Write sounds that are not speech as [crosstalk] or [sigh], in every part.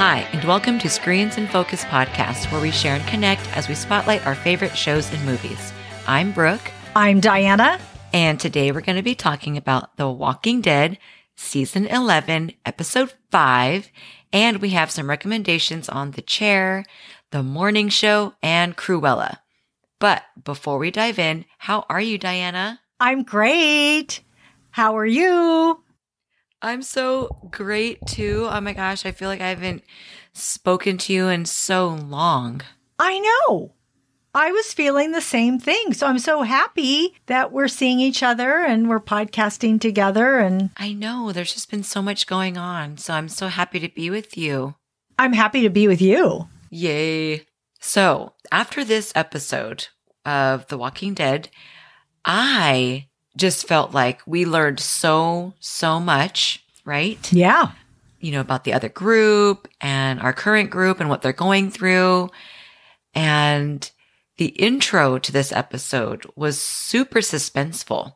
Hi, and welcome to Screens and Focus podcast, where we share and connect as we spotlight our favorite shows and movies. I'm Brooke, I'm Diana. and today we're going to be talking about The Walking Dead, season 11, episode 5, and we have some recommendations on The Chair, The Morning Show, and Cruella. But before we dive in, how are you, Diana? I'm great. How are you? I'm so great too. Oh my gosh, I feel like I haven't spoken to you in so long. I know. I was feeling the same thing. So I'm so happy that we're seeing each other and we're podcasting together. And I know there's just been so much going on. So I'm so happy to be with you. I'm happy to be with you. Yay. So after this episode of The Walking Dead, I just felt like we learned so, so much, right? Yeah. You know, about the other group and our current group and what they're going through. And the intro to this episode was super suspenseful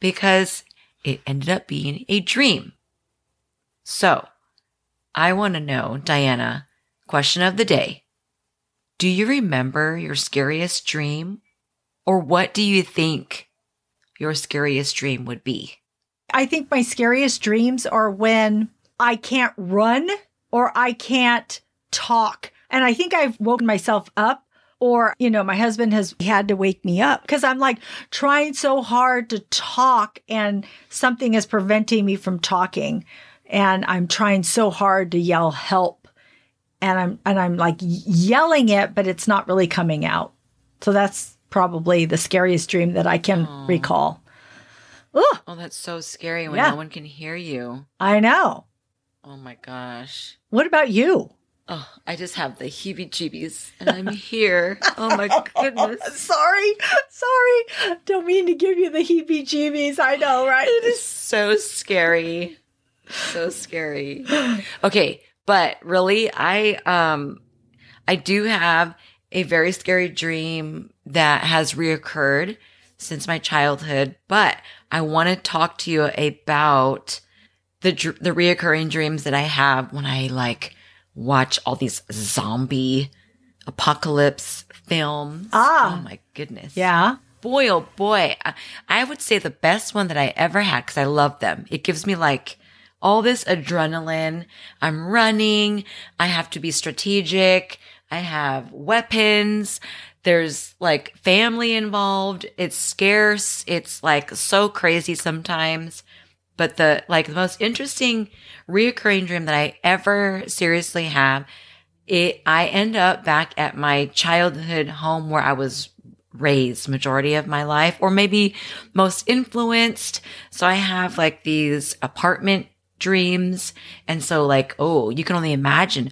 because it ended up being a dream. So I want to know, Diana, question of the day. Do you remember your scariest dream? Or what do you think your scariest dream would be? I think my scariest dreams are when I can't run or I can't talk. And I think I've woken myself up or, you know, my husband has had to wake me up because I'm like trying so hard to talk and something is preventing me from talking. And I'm trying so hard to yell help. And I'm, and I'm like yelling it, but it's not really coming out. So that's probably the scariest dream that I can recall. Ugh, Oh, that's so scary when Yeah. no one can hear you. I know. Oh my gosh. What about you? Oh, I just have the heebie jeebies and I'm here. Oh my [laughs] goodness. Sorry, sorry. Don't mean to give you the heebie jeebies. I know, right? It is so scary. So scary. [sighs] Okay, but really I um I do have a very scary dream that has reoccurred since my childhood, but I want to talk to you about the the reoccurring dreams that I have when I like watch all these zombie apocalypse films. Ah. oh my goodness. Yeah. Boy, oh boy. I, I would say the best one that I ever had because I love them. It gives me like all this adrenaline. I'm running. I have to be strategic. I have weapons. There's like family involved. It's scarce. It's like so crazy sometimes. But the like the most interesting reoccurring dream that I ever seriously have, it I end up back at my childhood home where I was raised majority of my life or maybe most influenced. So I have like these apartment dreams. And so like, oh, you can only imagine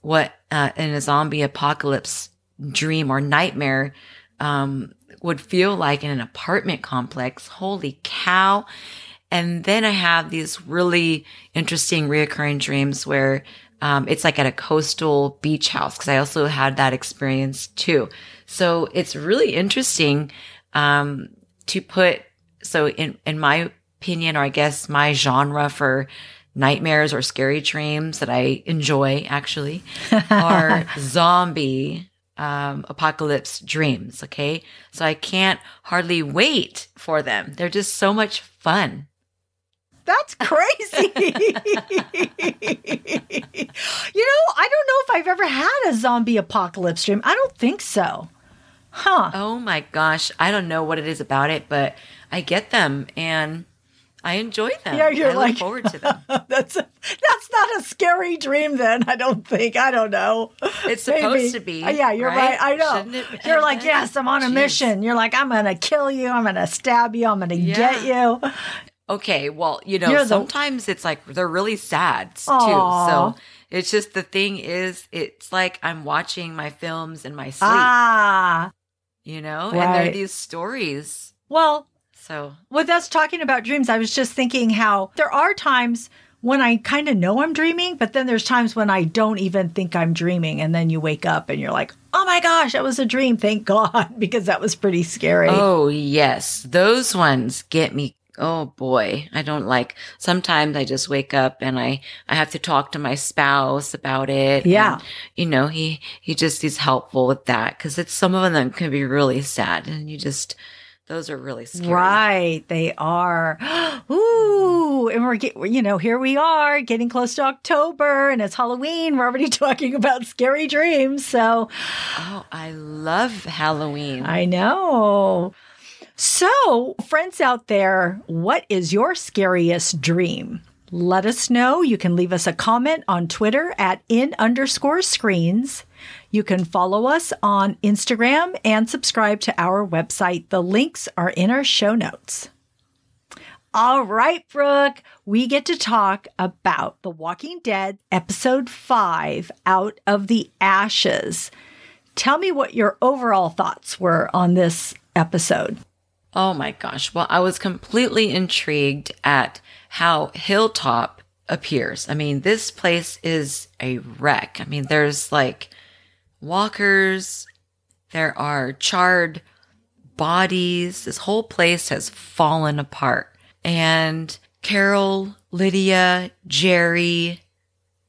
what uh, in a zombie apocalypse dream or nightmare um, would feel like in an apartment complex. Holy cow. And then I have these really interesting reoccurring dreams where um, it's like at a coastal beach house because I also had that experience too. So it's really interesting um, to put. So in in my opinion, or I guess my genre for nightmares or scary dreams that I enjoy actually [laughs] are zombie um, apocalypse dreams. Okay, so I can't hardly wait for them. They're just so much fun. That's [laughs] crazy. you know, I don't know if I've ever had a zombie apocalypse dream. I don't think so. Huh. Oh my gosh. I don't know what it is about it, but I get them and I enjoy them. Yeah, you're I like- look forward to them. [laughs] that's that's not a scary dream then, I don't think. I don't know. It's Maybe. supposed to be. Uh, Yeah, you're right. I know. It You're like, yes, I'm on a Jeez. mission. You're like, I'm gonna kill you. I'm gonna stab you. I'm gonna get you. Okay, well, you know, You're the- sometimes it's like they're really sad too. Aw. So it's just the thing is, it's like I'm watching my films in my sleep, Ah, you know, and there are these stories. well, So with us talking about dreams, I was just thinking how there are times when I kind of know I'm dreaming, but then there's times when I don't even think I'm dreaming. And then you wake up and you're like, oh my gosh, that was a dream. Thank [laughs] God, because that was pretty scary. Oh, yes. Those ones get me oh boy, I don't like, sometimes I just wake up and I, I have to talk to my spouse about it. Yeah. And, you know, he, he just, he's helpful with that because it's some of them can be really sad and you just, those are really scary. Right, they are. [gasps] Ooh, and we're get, you know here we are getting close to October, and it's Halloween. We're already [laughs] talking about scary dreams. So, Oh, I love Halloween. I know. So, friends out there, what is your scariest dream? Let us know. You can leave us a comment on Twitter at in underscore screens. You can follow us on Instagram and subscribe to our website. The links are in our show notes. All right, Brooke, we get to talk about The Walking Dead, episode five, Out of the Ashes. Tell me what your overall thoughts were on this episode. Oh my gosh. Well, I was completely intrigued at how Hilltop appears. I mean, this place is a wreck. I mean, there's like walkers, there are charred bodies. This whole place has fallen apart. And Carol, Lydia, Jerry,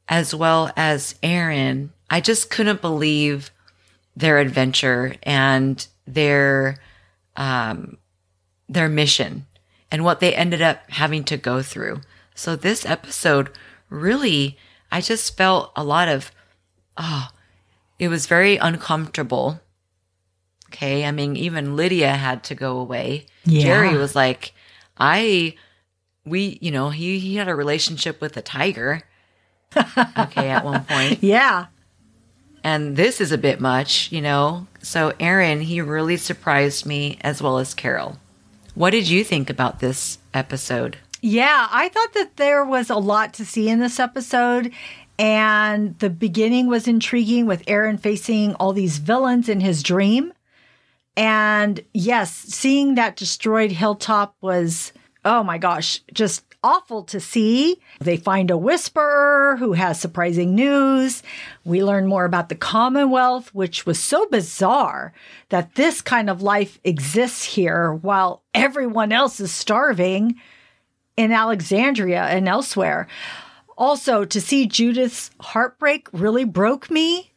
as well as Aaron, I just couldn't believe their adventure and their um, their mission and what they ended up having to go through. So this episode really, I just felt a lot of, oh, it was very uncomfortable. Okay. I mean, even Lydia had to go away. Yeah. Jerry was like, I, we, you know, he, he had a relationship with a tiger. okay. At one point. [laughs] Yeah. And this is a bit much, you know? So Aaron, he really surprised me as well as Carol. What did you think about this episode? Yeah, I thought that there was a lot to see in this episode. And the beginning was intriguing with Aaron facing all these villains in his dream. And yes, seeing that destroyed hilltop was, oh my gosh, just awful to see. They find a whisperer who has surprising news. We learn more about the Commonwealth, which was so bizarre that this kind of life exists here while everyone else is starving in Alexandria and elsewhere. Also, to see Judith's heartbreak really broke me.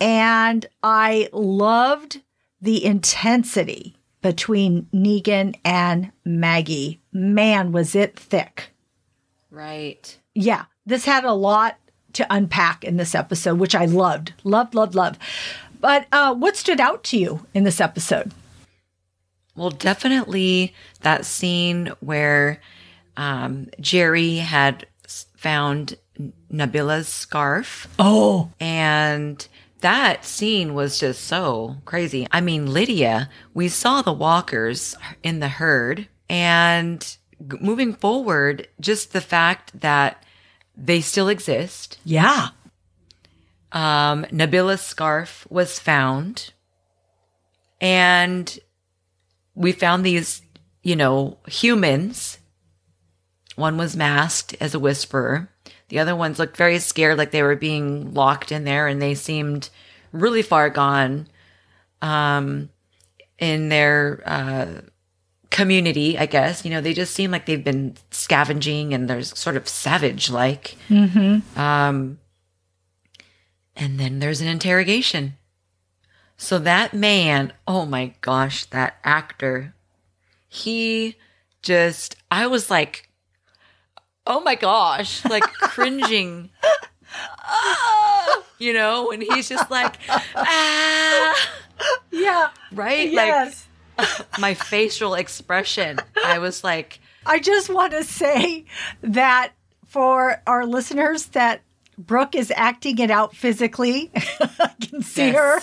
And I loved the intensity between Negan and Maggie. Man, was it thick. Right. Yeah, this had a lot to unpack in this episode, which I loved. Loved, loved, loved. But uh, what stood out to you in this episode? Well, definitely that scene where um, Jerry had found Nabila's scarf. Oh, And that scene was just so crazy. I mean, Lydia, we saw the walkers in the herd, and moving forward, just the fact that they still exist. yeah. Um, Nabila's scarf was found, and we found these, you know, humans. One was masked as a whisperer. The other ones looked very scared, like they were being locked in there, and they seemed really far gone um, in their uh, community, I guess. You know, they just seem like they've been scavenging and they're sort of savage like. Um, and then there's an interrogation. So that man, oh my gosh, that actor, he just, I was like, oh my gosh, like [laughs] cringing. you know, when he's just like, ah, Yeah. right? Yes. Like [laughs] my facial expression. I was like, I just want to say that for our listeners that Brooke is acting it out physically. [laughs] I can see Yes. her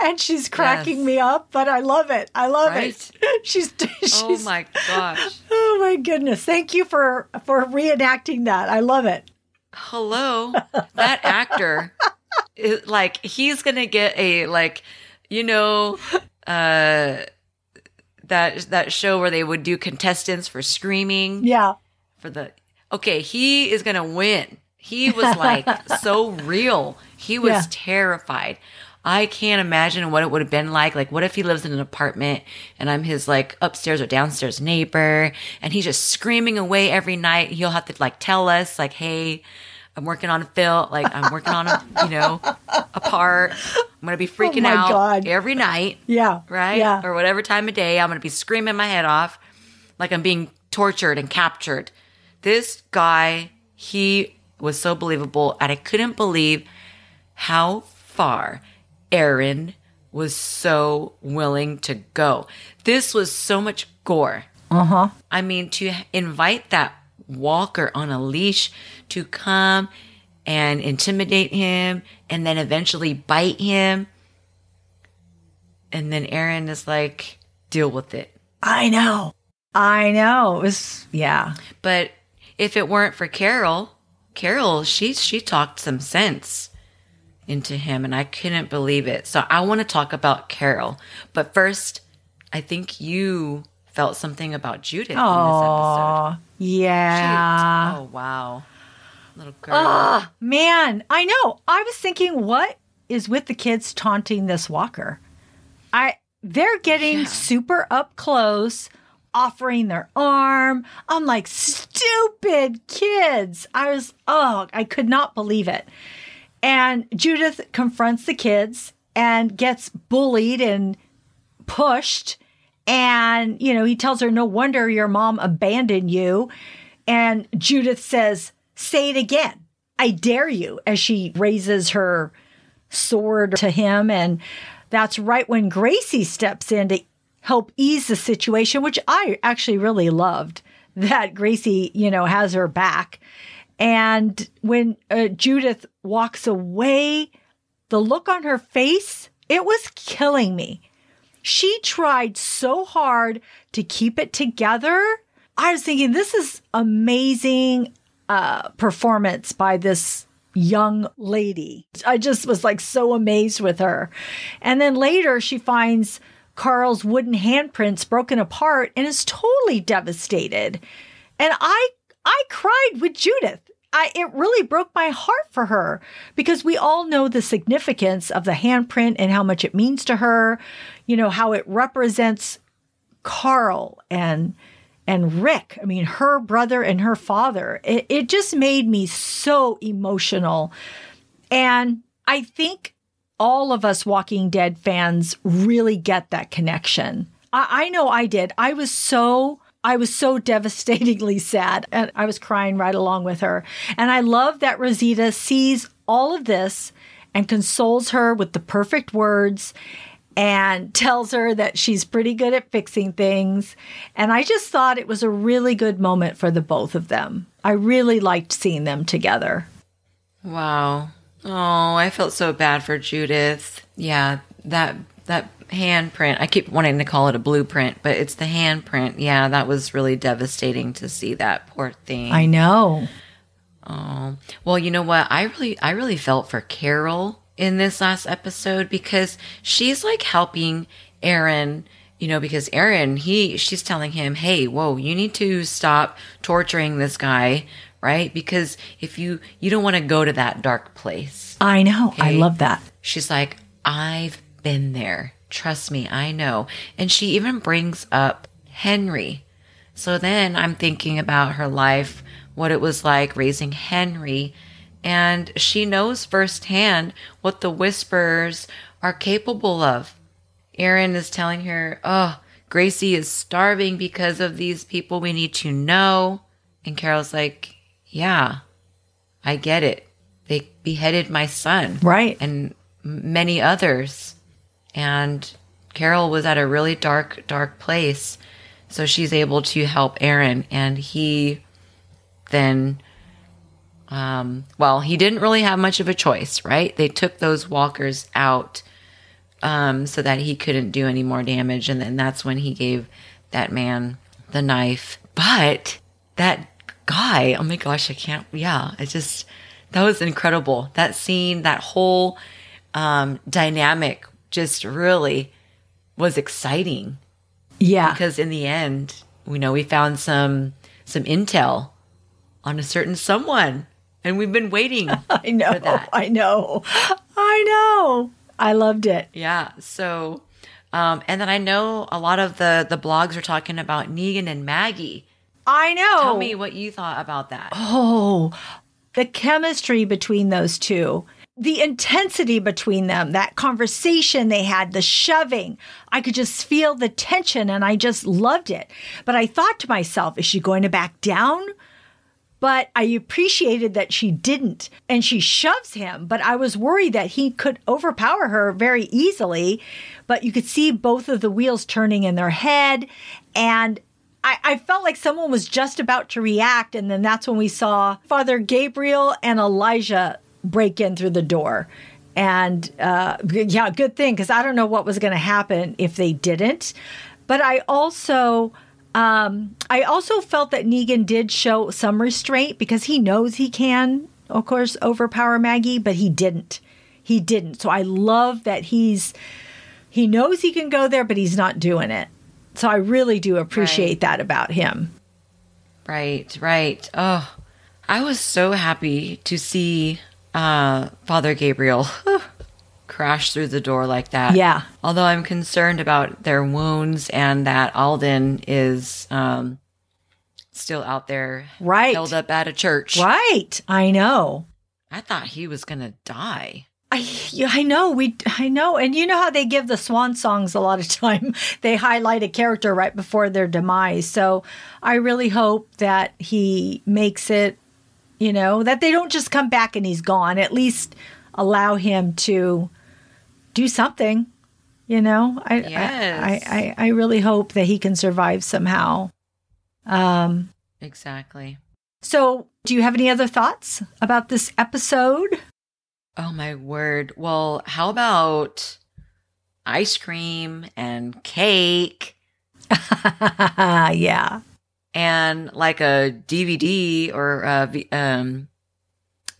and she's cracking Yes. me up, but I love it. I love Right? it. [laughs] She's, [laughs] she's oh my gosh. Oh my goodness. Thank you for for reenacting that. I love it. hello that actor is like he's gonna get a like you know uh that that show where they would do contestants for screaming Yeah. for the okay he is gonna win he was like [laughs] so real he was Yeah. terrified I can't imagine what it would have been like. Like, what if he lives in an apartment and I'm his like upstairs or downstairs neighbor and he's just screaming away every night? He'll have to like tell us, like, hey, I'm working on a film, like, I'm working on a, you know, a part. I'm going to be oh freaking my out God. every night Yeah. right? Yeah. Or whatever time of day, I'm going to be screaming my head off like I'm being tortured and captured. This guy, he was so believable, and I couldn't believe how far Aaron was so willing to go. This was so much gore. Uh huh. I mean, to invite that walker on a leash to come and intimidate him and then eventually bite him. And then Aaron is like, deal with it. I know. I know. It was, yeah. But if it weren't for Carol, Carol, she she talked some sense into him and I couldn't believe it. So I want to talk about Carol. But first, I think you felt something about Judith in this episode. Oh, yeah. Oh wow. Little girl. Man, I know. I was thinking, what is with the kids taunting this walker? I they're getting Yeah. super up close, offering their arm. I'm like, stupid kids. I was, oh, I could not believe it. And Judith confronts the kids and gets bullied and pushed. And, you know, he tells her, no wonder your mom abandoned you. And Judith says, say it again. I dare you, as she raises her sword to him. And that's right when Gracie steps in to help ease the situation, which I actually really loved that Gracie, you know, has her back. And when uh, Judith walks away, the look on her face, it was killing me. She tried so hard to keep it together. I was thinking, this is amazing uh, performance by this young lady. I just was like so amazed with her. And then later she finds Carl's wooden handprints broken apart and is totally devastated. And I I cried with Judith. I, it really broke my heart for her because we all know the significance of the handprint and how much it means to her, you know, how it represents Carl and and Rick. I mean, her brother and her father. It, it just made me so emotional. And I think all of us Walking Dead fans really get that connection. I, I know I did. I was so I was so [laughs] devastatingly sad and I was crying right along with her. And I love that Rosita sees all of this and consoles her with the perfect words and [laughs] tells her that she's pretty good at fixing things. And I just thought it was a really good moment for the both of them. I really liked seeing them together. Wow. Oh, I felt so bad for Judith. Yeah, that that handprint. I keep wanting to call it a blueprint, but it's the handprint. Yeah, that was really devastating to see that poor thing. I know. Oh. Well, you know what? I really I really felt for Carol in this last episode because she's like helping Aaron, you know, because Aaron, he she's telling him, "Hey, whoa, you need to stop torturing this guy." Right? Because if you you don't want to go to that dark place. I know. I love that. She's like, I've been there. Trust me, I know. And she even brings up Henry. So then I'm thinking about her life, what it was like raising Henry. And she knows firsthand what the whispers are capable of. Aaron is telling her, Oh, Gracie is starving because of these people we need to know. And Carol's like, Yeah, I get it. They beheaded my son Right. and many others. And Carol was at a really dark, dark place. So she's able to help Aaron. And he then, um, well, he didn't really have much of a choice, right? They took those walkers out um, so that he couldn't do any more damage. And then that's when he gave that man the knife. But that guy, oh my gosh, I can't, yeah, it just, that was incredible. That scene, that whole um, dynamic just really was exciting Yeah. because in the end, we know we found some some intel on a certain someone, and we've been waiting [laughs] I know. I know. I know. I loved it. Yeah. So, um, and then I know a lot of the the blogs are talking about Negan and Maggie. I know. Tell me what you thought about that. Oh, the chemistry between those two, the intensity between them, that conversation they had, the shoving. I could just feel the tension and I just loved it. But I thought to myself, is she going to back down? But I appreciated that she didn't. And she shoves him, but I was worried that he could overpower her very easily. But you could see both of the wheels turning in their head. And I, I, felt like someone was just about to react. And then that's when we saw Father Gabriel and Elijah break in through the door. And uh, yeah, good thing, because I don't know what was going to happen if they didn't. But I also. Um, I also felt that Negan did show some restraint because he knows he can, of course, overpower Maggie, but he didn't. He didn't. So I love that he's he knows he can go there, but he's not doing it. So I really do appreciate right. that about him. Right, right. Oh, I was so happy to see uh, Father Gabriel [laughs] crash through the door like that. Yeah. Although I'm concerned about their wounds and that Alden is um, still out there, right, held up at a church. Right. I know. I thought he was gonna die. I I know we I know, and you know how they give the swan songs a lot of [laughs] time. They highlight a character right before their demise. So I really hope that he makes it. You know that they don't just come back and he's gone. At least allow him to do something. You know, I, yes. I, I, I really hope that he can survive somehow. Um, exactly. So, do you have any other thoughts about this episode? Oh my word. Well, how about ice cream and cake? [laughs] yeah. And like a DVD or a v- um,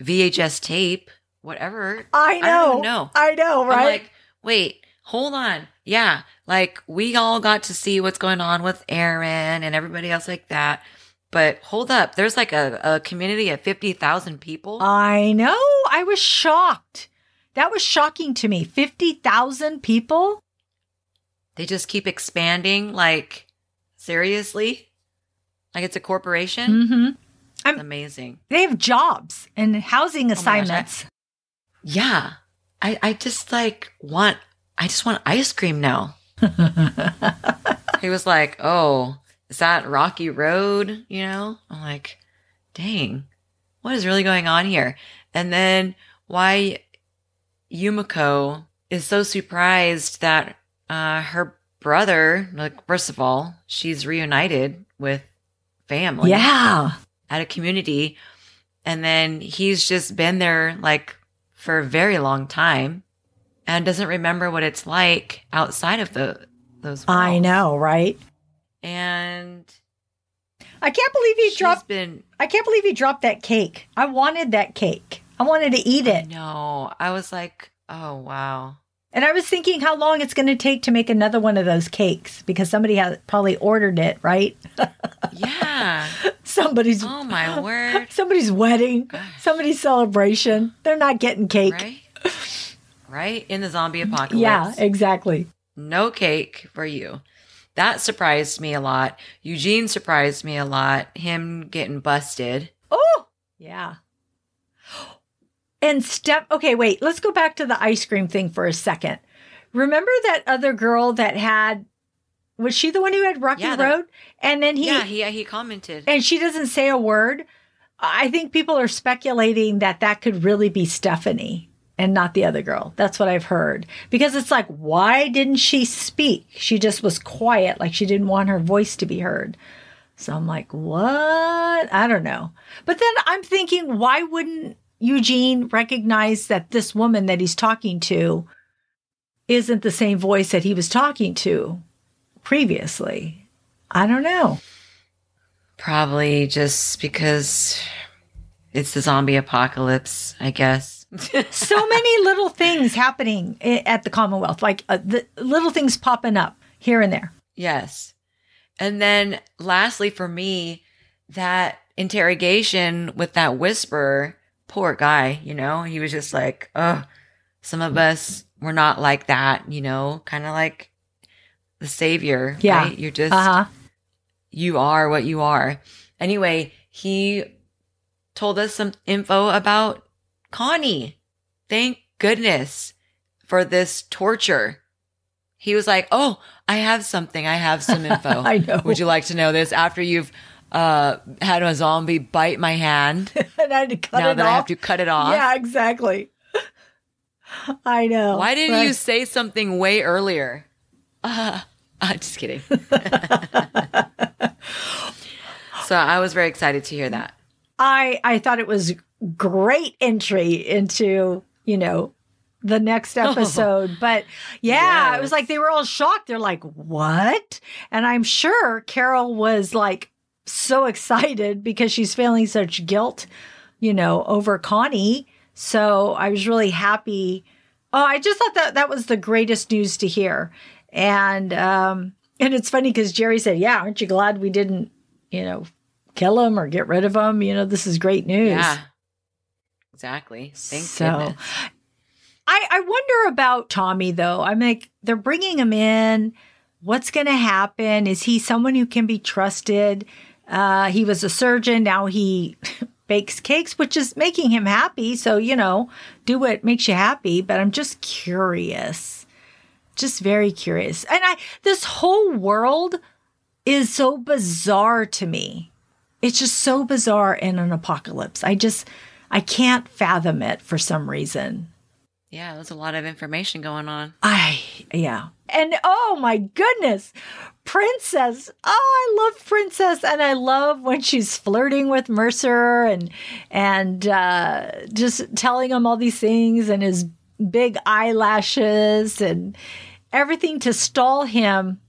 VHS tape whatever. I know. I know. I know, right? I'm like, wait, hold on. Yeah. Like we all got to see what's going on with Aaron and everybody else like that. But hold up. There's like a, a community of 50,000 people. I know. I was shocked. That was shocking to me. 50,000 people? They just keep expanding. Like, seriously? Like it's a corporation? Mm-hmm. I'm, amazing. They have jobs and housing assignments. Oh yeah. I, I just like want, I just want ice cream now. [laughs] he was like, oh, is that Rocky Road? You know? I'm like, dang, what is really going on here? And then why Yumiko is so surprised that uh, her brother, like, first of all, she's reunited with family. Yeah. At a community. And then he's just been there like for a very long time and doesn't remember what it's like outside of the those walls. I know, right? And I can't believe he dropped been I can't believe he dropped that cake. I wanted that cake. I wanted to eat it. No, I was like, "Oh, wow." And I was thinking how long it's going to take to make another one of those cakes because somebody has probably ordered it, right? [laughs] yeah. somebody's Oh my word. [laughs] Somebody's wedding, Gosh. somebody's celebration. They're not getting cake. Right? right? In the zombie apocalypse. Yeah, exactly. No cake for you. That surprised me a lot. Eugene surprised me a lot. Him getting busted. Oh, yeah. And step, okay, wait, let's go back to the ice cream thing for a second. Remember that other girl that had, was she the one who had Rocky Yeah, Road? And then he, yeah, he he commented. and she doesn't say a word. I think people are speculating that that could really be Stephanie and not the other girl. That's what I've heard. Because it's like, why didn't she speak? She just was quiet, like she didn't want her voice to be heard. So I'm like, what? I don't know. But then I'm thinking, why wouldn't Eugene recognize that this woman that he's talking to isn't the same voice that he was talking to previously? I don't know. Probably just because it's the zombie apocalypse, I guess. [laughs] so many little things happening at the Commonwealth, like uh, the little things popping up here and there. Yes. And then lastly, for me, that interrogation with that whisper, poor guy, you know, he was just like, oh, Some of us we're not like that, you know, kind of like the savior. Yeah. Right? You're just Uh huh. you are what you are. Anyway, he told us some info about Connie. Thank goodness for this torture. He was like, "Oh, I have something. I have some [laughs] info. I know. Would you like to know this after you've uh, had a zombie bite my hand? [laughs] I had to cut now it that off. I have to cut it off. Yeah, exactly. [laughs] I know. Why didn't you say something way earlier? Uh, [laughs] uh, just kidding. [laughs] so I was very excited to hear that. I I thought it was great entry into you know the next episode. But yeah, it was like they were all shocked. They're like, "What?" And I'm sure Carol was like so excited because she's feeling such guilt, you know, over Connie. So I was really happy. Oh, I just thought that that was the greatest news to hear. And um and it's funny because Jerry said, "Yeah, aren't you glad we didn't, you know, kill him or get rid of him? You know, this is great news." Yeah. Exactly. Thank So, goodness. I, I wonder about Tommy though. I'm like, they're bringing him in. What's going to happen? Is he someone who can be trusted? Uh, he was a surgeon. Now he [laughs] bakes cakes, which is making him happy. So, you know, do what makes you happy. But I'm just curious, just very curious. And I, this whole world is so bizarre to me. It's just so bizarre in an apocalypse. I just, I can't fathom it for some reason. Yeah, there's a lot of information going on. I, yeah. And oh my goodness, Princess. Oh, I love Princess. And I love when she's flirting with Mercer and, and, uh, just telling him all these things and his big eyelashes and everything to stall him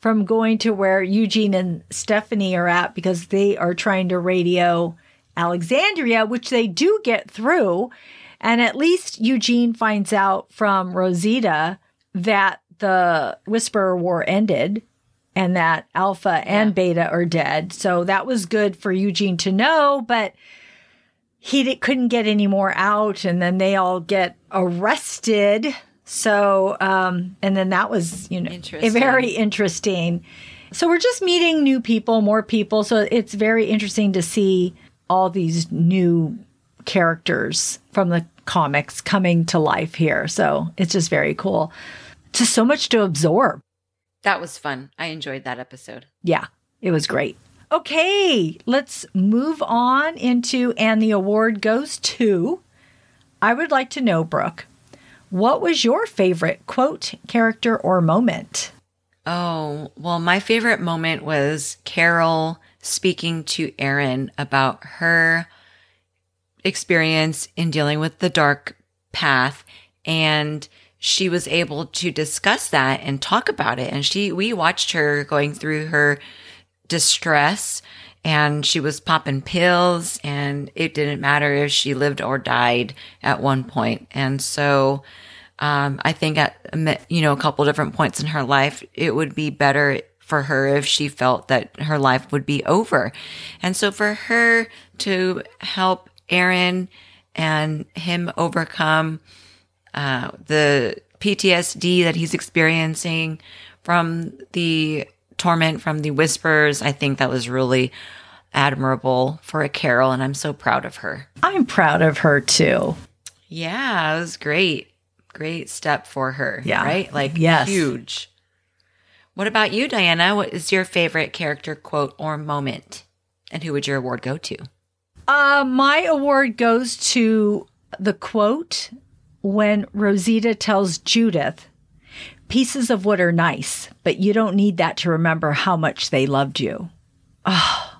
from going to where Eugene and Stephanie are at because they are trying to radio Alexandria, which they do get through. And at least Eugene finds out from Rosita that the Whisperer War ended and that Alpha and Beta are dead. So that was good for Eugene to know, but he couldn't get any more out. And then they all get arrested. So, um, and then that was, you know, Interesting. very interesting. So we're just meeting new people, more people. So it's very interesting to see all these new characters from the comics coming to life here. So it's just very cool. Just so much to absorb. That was fun. I enjoyed that episode. Yeah, it was great. Okay, let's move on into, and the award goes to. I would like to know, Brooke, what was your favorite quote, character, or moment? Oh, well, my favorite moment was Carol speaking to Aaron about her experience in dealing with the dark path. And she was able to discuss that and talk about it. And she we watched her going through her distress and she was popping pills and it didn't matter if she lived or died at one point. And so um, I think at you know a couple different points in her life, it would be better for her if she felt that her life would be over, and so for her to help Aaron and him overcome uh, the PTSD that he's experiencing from the torment from the whispers, I think that was really admirable for a Carol, and I'm so proud of her. I'm proud of her too. Yeah, it was great. Great step for her. Yeah. Right? Like, Yes. huge. What about you, Diana? What is your favorite character quote or moment? And who would your award go to? Uh, my award goes to the quote when Rosita tells Judith, pieces of wood are nice, but you don't need that to remember how much they loved you. Oh,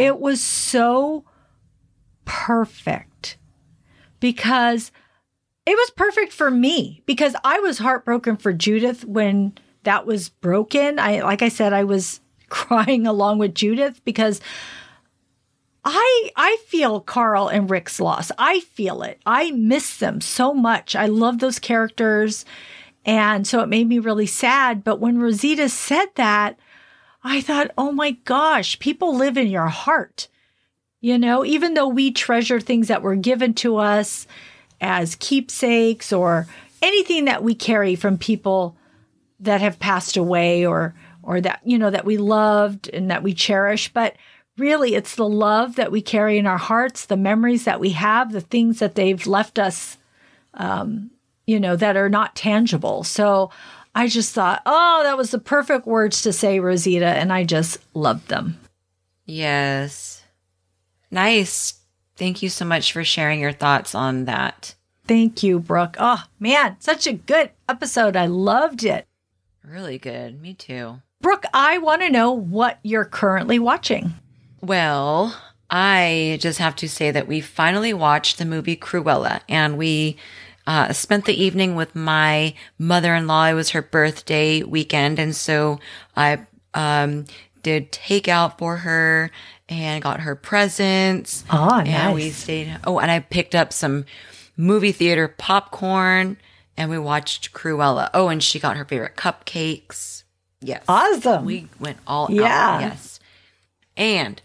It was so perfect because it was perfect for me because I was heartbroken for Judith when that was broken. I like I said I was [laughs] crying along with Judith because I I feel Carl and Rick's loss. I feel it. I miss them so much. I love those characters and so it made me really sad, but when Rosita said that, I thought, "Oh my gosh, people live in your heart." You know, even though we treasure things that were given to us as keepsakes or anything that we carry from people that have passed away or or that you know that we loved and that we cherish but really it's the love that we carry in our hearts the memories that we have the things that they've left us um, you know that are not tangible so i just thought oh that was the perfect words to say rosita and i just loved them Yes. Nice. Thank you so much for sharing your thoughts on that. thank you brooke oh man such a good episode i loved it Really good. Me too. brooke i want to know what you're currently watching Well, I just have to say that we finally watched the movie Cruella and we uh, spent the evening with my mother in law. It was her birthday weekend. And so I um, did takeout for her and got her presents. Oh, And we stayed. Oh, and I picked up some movie theater popcorn and we watched Cruella. Oh, and she got her favorite cupcakes. Yes. Awesome. We went all Yeah. out. Yes. And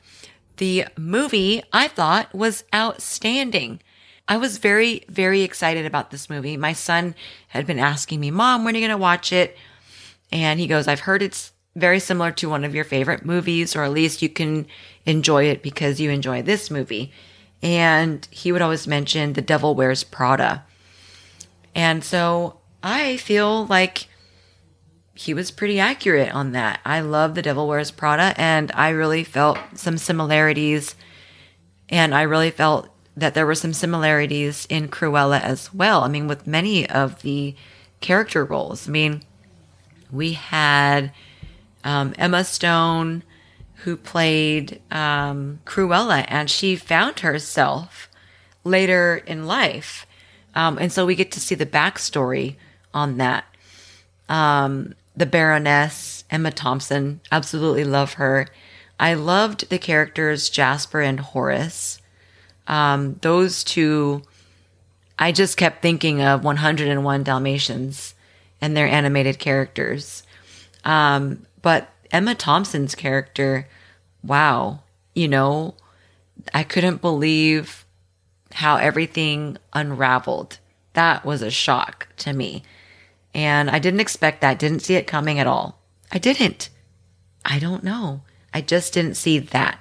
the movie I thought was outstanding. I was very, very excited about this movie. My son had been asking me, Mom, when are you going to watch it? And he goes, I've heard it's very similar to one of your favorite movies, or at least you can enjoy it because you enjoy this movie. And he would always mention The Devil Wears Prada. And so I feel like he was pretty accurate on that. I love The Devil Wears Prada, and I really felt some similarities. And I really felt that there were some similarities in Cruella as well. I mean, with many of the character roles. I mean, we had um, Emma Stone, who played um, Cruella, and she found herself later in life. Um, and so we get to see the backstory on that. Um, the Baroness, Emma Thompson, absolutely love her. I loved the characters Jasper and Horace. Um, those two, I just kept thinking of 101 Dalmatians and their animated characters. Um, but Emma Thompson's character, wow, you know, I couldn't believe how everything unraveled. That was a shock to me. And I didn't expect that, didn't see it coming at all. I didn't. I don't know. I just didn't see that.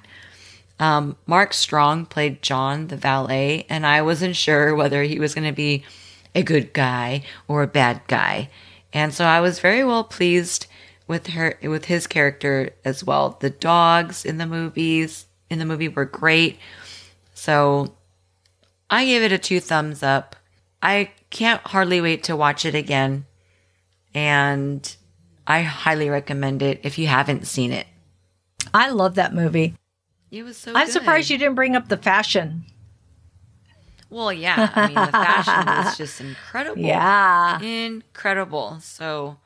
Um, Mark Strong played John, the valet, and I wasn't sure whether he was going to be a good guy or a bad guy. And so I was very well pleased with her, with his character as well. The dogs in the movies, in the movie were great. So I gave it a two thumbs up. I can't hardly wait to watch it again. And I highly recommend it if you haven't seen it. I love that movie. It was so I'm good. surprised you didn't bring up the fashion. Well, yeah. I mean, the fashion [laughs] was just incredible. Yeah. Incredible. So,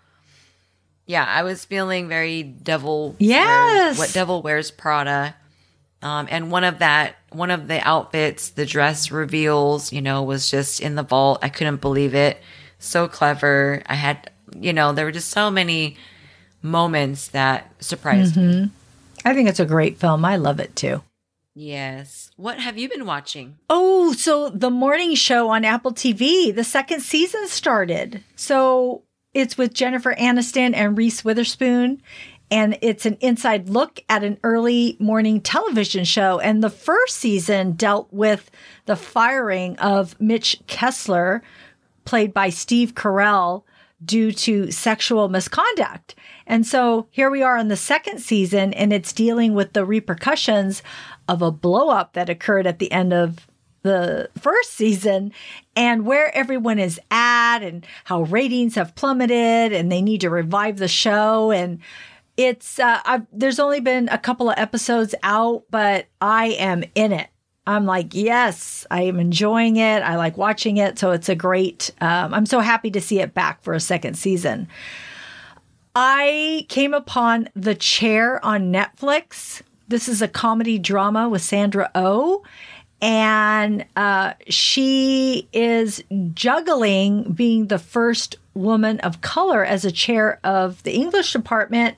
yeah, I was feeling very devil. Yes. Wears, what devil wears Prada. Um, and one of that, one of the outfits, the dress reveals, you know, was just in the vault. I couldn't believe it. So clever. I had, you know, there were just so many moments that surprised Mm-hmm. me. I think it's a great film. I love it too. Yes. What have you been watching? Oh, so the morning show on Apple TV, the second season started. So it's with Jennifer Aniston and Reese Witherspoon. And it's an inside look at an early morning television show. And the first season dealt with the firing of Mitch Kessler, played by Steve Carell, due to sexual misconduct. And so here we are in the second season, and it's dealing with the repercussions of a blow up that occurred at the end of the first season and where everyone is at and how ratings have plummeted and they need to revive the show and it's uh, there's only been a couple of episodes out but i am in it i'm like yes i am enjoying it. I like watching it. So it's a great um, i'm so happy to see it back for a second season. I came upon the chair on netflix. This is a comedy drama with sandra oh and uh, she is juggling being the first woman of color as a chair of the English department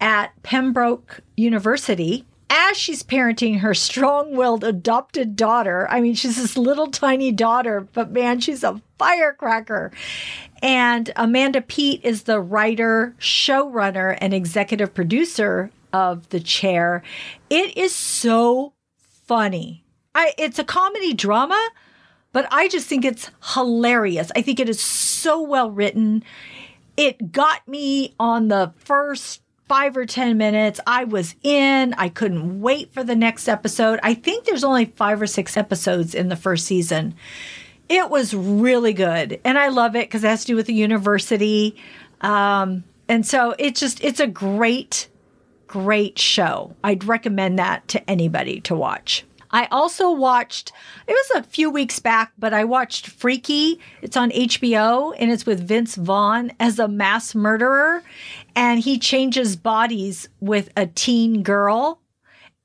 at Pembroke University. As she's parenting her strong willed adopted daughter. I mean, she's this little tiny daughter, but man, she's a firecracker. And Amanda Peet is the writer, showrunner, and executive producer of The Chair. It is so funny. I, it's a comedy drama, but I just think it's hilarious. I think it is so well written. It got me on the first five or 10 minutes. I was in. I couldn't wait for the next episode. I think there's only five or six episodes in the first season. It was really good. And I love it because it has to do with the university. Um, and so it's just, it's a great, great show. I'd recommend that to anybody to watch. I also watched, it was a few weeks back, but I watched Freaky. It's on HBO and it's with Vince Vaughn as a mass murderer. And he changes bodies with a teen girl.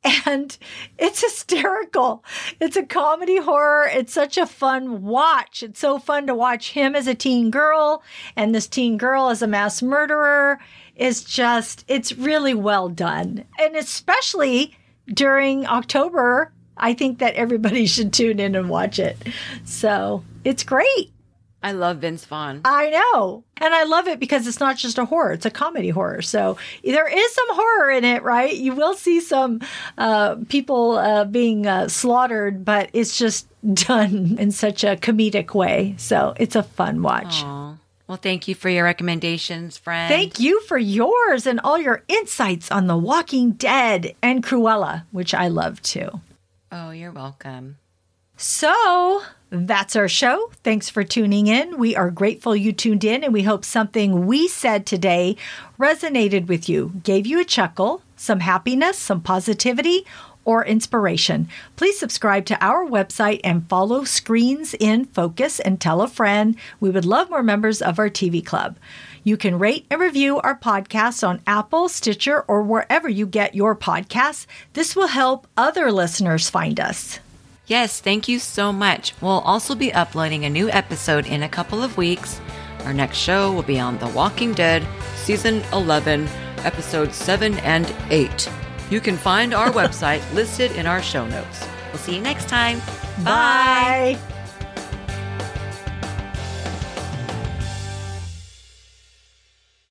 [laughs] And it's hysterical. It's a comedy horror. It's such a fun watch. It's so fun to watch him as a teen girl and this teen girl as a mass murderer. It's just, it's really well done. And especially during October I think that everybody [laughs] should tune in and watch it. So it's great. I love Vince Vaughn. I know. And I love it because it's not just a horror, it's a comedy horror. So there is some horror in it, right? You will see some uh, people uh, being uh, slaughtered, but it's just [laughs] done in such a comedic way. So it's a fun watch. Aww. Well, thank you for your recommendations, friend. Thank you for yours and all your insights on The Walking Dead and Cruella, which I love too. Oh, you're welcome. So that's our show. Thanks for tuning in. We are grateful you tuned in, and we hope something we said today resonated with you, gave you a chuckle, some happiness, some positivity, or inspiration. Please subscribe to our website and follow Screens in Focus and tell a friend. We would love more members of our TV club. You can rate and review our podcast on Apple, Stitcher, or wherever you get your podcasts. This will help other listeners find us. Yes, thank you so much. We'll also be uploading a new episode in a couple of weeks. Our next show will be on The Walking Dead, Season 11, Episodes 7 and 8. You can find our [laughs] website listed in our show notes. We'll see you next time. Bye. Bye.